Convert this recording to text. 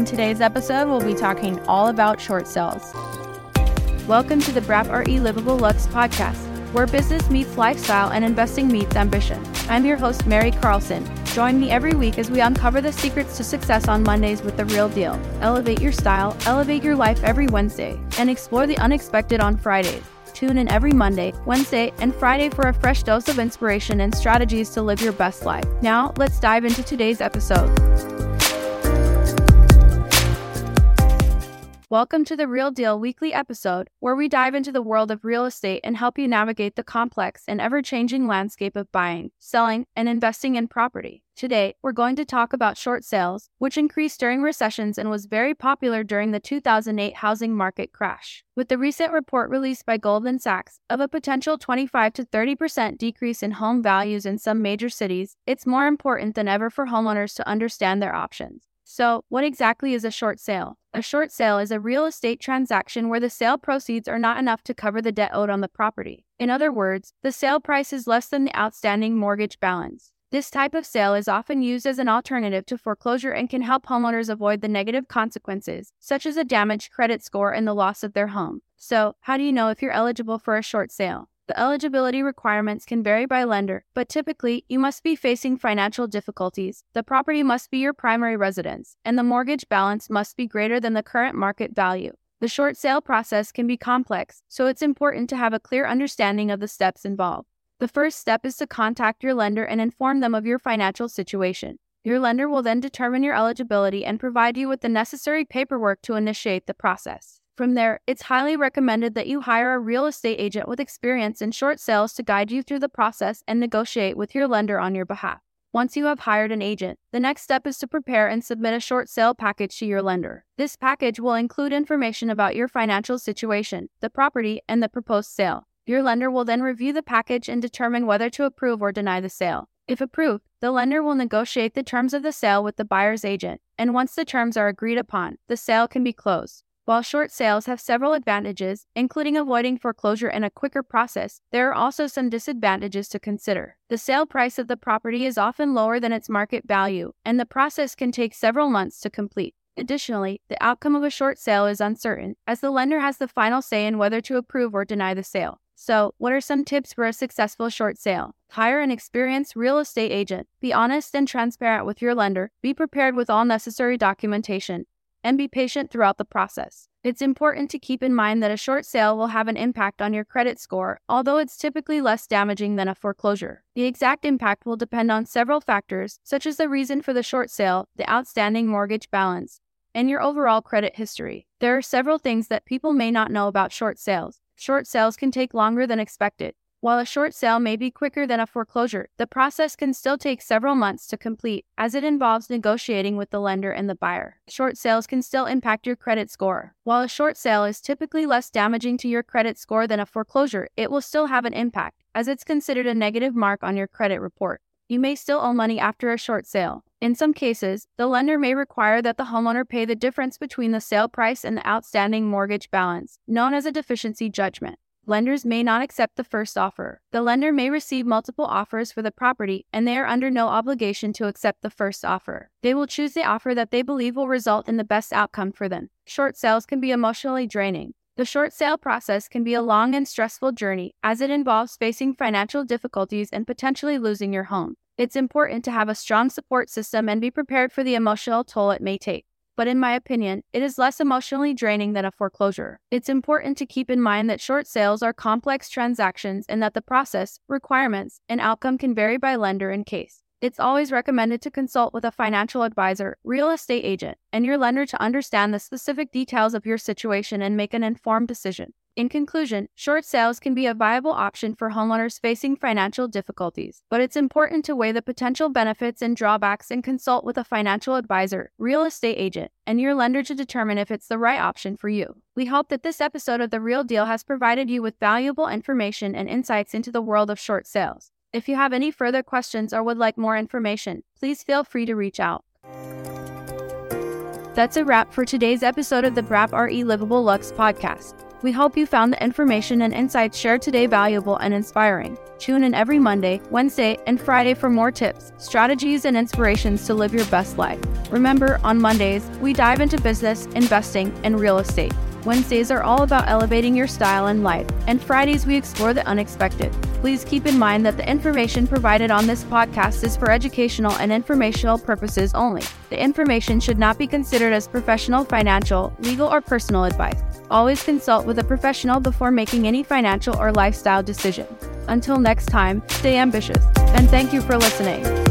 In today's episode, we'll be talking all about short sales. Welcome to the BRAP RE Livable Lux podcast, where business meets lifestyle and investing meets ambition. I'm your host, Mary Carlson. Join me every week as we uncover the secrets to success on Mondays with the real deal. Elevate your style, elevate your life every Wednesday, and explore the unexpected on Fridays. Tune in every Monday, Wednesday, and Friday for a fresh dose of inspiration and strategies to live your best life. Now, let's dive into today's episode. Welcome to the Real Deal weekly episode, where we dive into the world of real estate and help you navigate the complex and ever changing landscape of buying, selling, and investing in property. Today, we're going to talk about short sales, which increased during recessions and was very popular during the 2008 housing market crash. With the recent report released by Goldman Sachs of a potential 25 to 30% decrease in home values in some major cities, it's more important than ever for homeowners to understand their options. So, what exactly is a short sale? A short sale is a real estate transaction where the sale proceeds are not enough to cover the debt owed on the property. In other words, the sale price is less than the outstanding mortgage balance. This type of sale is often used as an alternative to foreclosure and can help homeowners avoid the negative consequences, such as a damaged credit score and the loss of their home. So, how do you know if you're eligible for a short sale? The eligibility requirements can vary by lender, but typically you must be facing financial difficulties, the property must be your primary residence, and the mortgage balance must be greater than the current market value. The short sale process can be complex, so it's important to have a clear understanding of the steps involved. The first step is to contact your lender and inform them of your financial situation. Your lender will then determine your eligibility and provide you with the necessary paperwork to initiate the process. From there, it's highly recommended that you hire a real estate agent with experience in short sales to guide you through the process and negotiate with your lender on your behalf. Once you have hired an agent, the next step is to prepare and submit a short sale package to your lender. This package will include information about your financial situation, the property, and the proposed sale. Your lender will then review the package and determine whether to approve or deny the sale. If approved, the lender will negotiate the terms of the sale with the buyer's agent, and once the terms are agreed upon, the sale can be closed. While short sales have several advantages, including avoiding foreclosure and a quicker process, there are also some disadvantages to consider. The sale price of the property is often lower than its market value, and the process can take several months to complete. Additionally, the outcome of a short sale is uncertain, as the lender has the final say in whether to approve or deny the sale. So, what are some tips for a successful short sale? Hire an experienced real estate agent. Be honest and transparent with your lender. Be prepared with all necessary documentation and be patient throughout the process. It's important to keep in mind that a short sale will have an impact on your credit score, although it's typically less damaging than a foreclosure. The exact impact will depend on several factors, such as the reason for the short sale, the outstanding mortgage balance, and your overall credit history. There are several things that people may not know about short sales. Short sales can take longer than expected. While a short sale may be quicker than a foreclosure, the process can still take several months to complete as it involves negotiating with the lender and the buyer. Short sales can still impact your credit score. While a short sale is typically less damaging to your credit score than a foreclosure, it will still have an impact as it's considered a negative mark on your credit report. You may still owe money after a short sale. In some cases, the lender may require that the homeowner pay the difference between the sale price and the outstanding mortgage balance, known as a deficiency judgment lenders may not accept the first offer. The lender may receive multiple offers for the property, and they are under no obligation to accept the first offer. They will choose the offer that they believe will result in the best outcome for them. Short sales can be emotionally draining. The short sale process can be a long and stressful journey as it involves facing financial difficulties and potentially losing your home. It's important to have a strong support system and be prepared for the emotional toll it may take but in my opinion, it is less emotionally draining than a foreclosure. It's important to keep in mind that short sales are complex transactions and that the process, requirements, and outcome can vary by lender and case. It's always recommended to consult with a financial advisor, real estate agent, and your lender to understand the specific details of your situation and make an informed decision. In conclusion, short sales can be a viable option for homeowners facing financial difficulties, but it's important to weigh the potential benefits and drawbacks and consult with a financial advisor, real estate agent, and your lender to determine if it's the right option for you. We hope that this episode of The Real Deal has provided you with valuable information and insights into the world of short sales. If you have any further questions or would like more information, please feel free to reach out. That's a wrap for today's episode of the BRAP RE Livable Lux podcast. We hope you found the information and insights shared today valuable and inspiring. Tune in every Monday, Wednesday, and Friday for more tips, strategies, and inspirations to live your best life. Remember, on Mondays, we dive into business, investing, and real estate. Wednesdays are all about elevating your style and life, and Fridays we explore the unexpected. Please keep in mind that the information provided on this podcast is for educational and informational purposes only. The information should not be considered as professional, financial, legal, or personal advice. Always consult with a professional before making any financial or lifestyle decisions. Until next time, stay ambitious, and thank you for listening.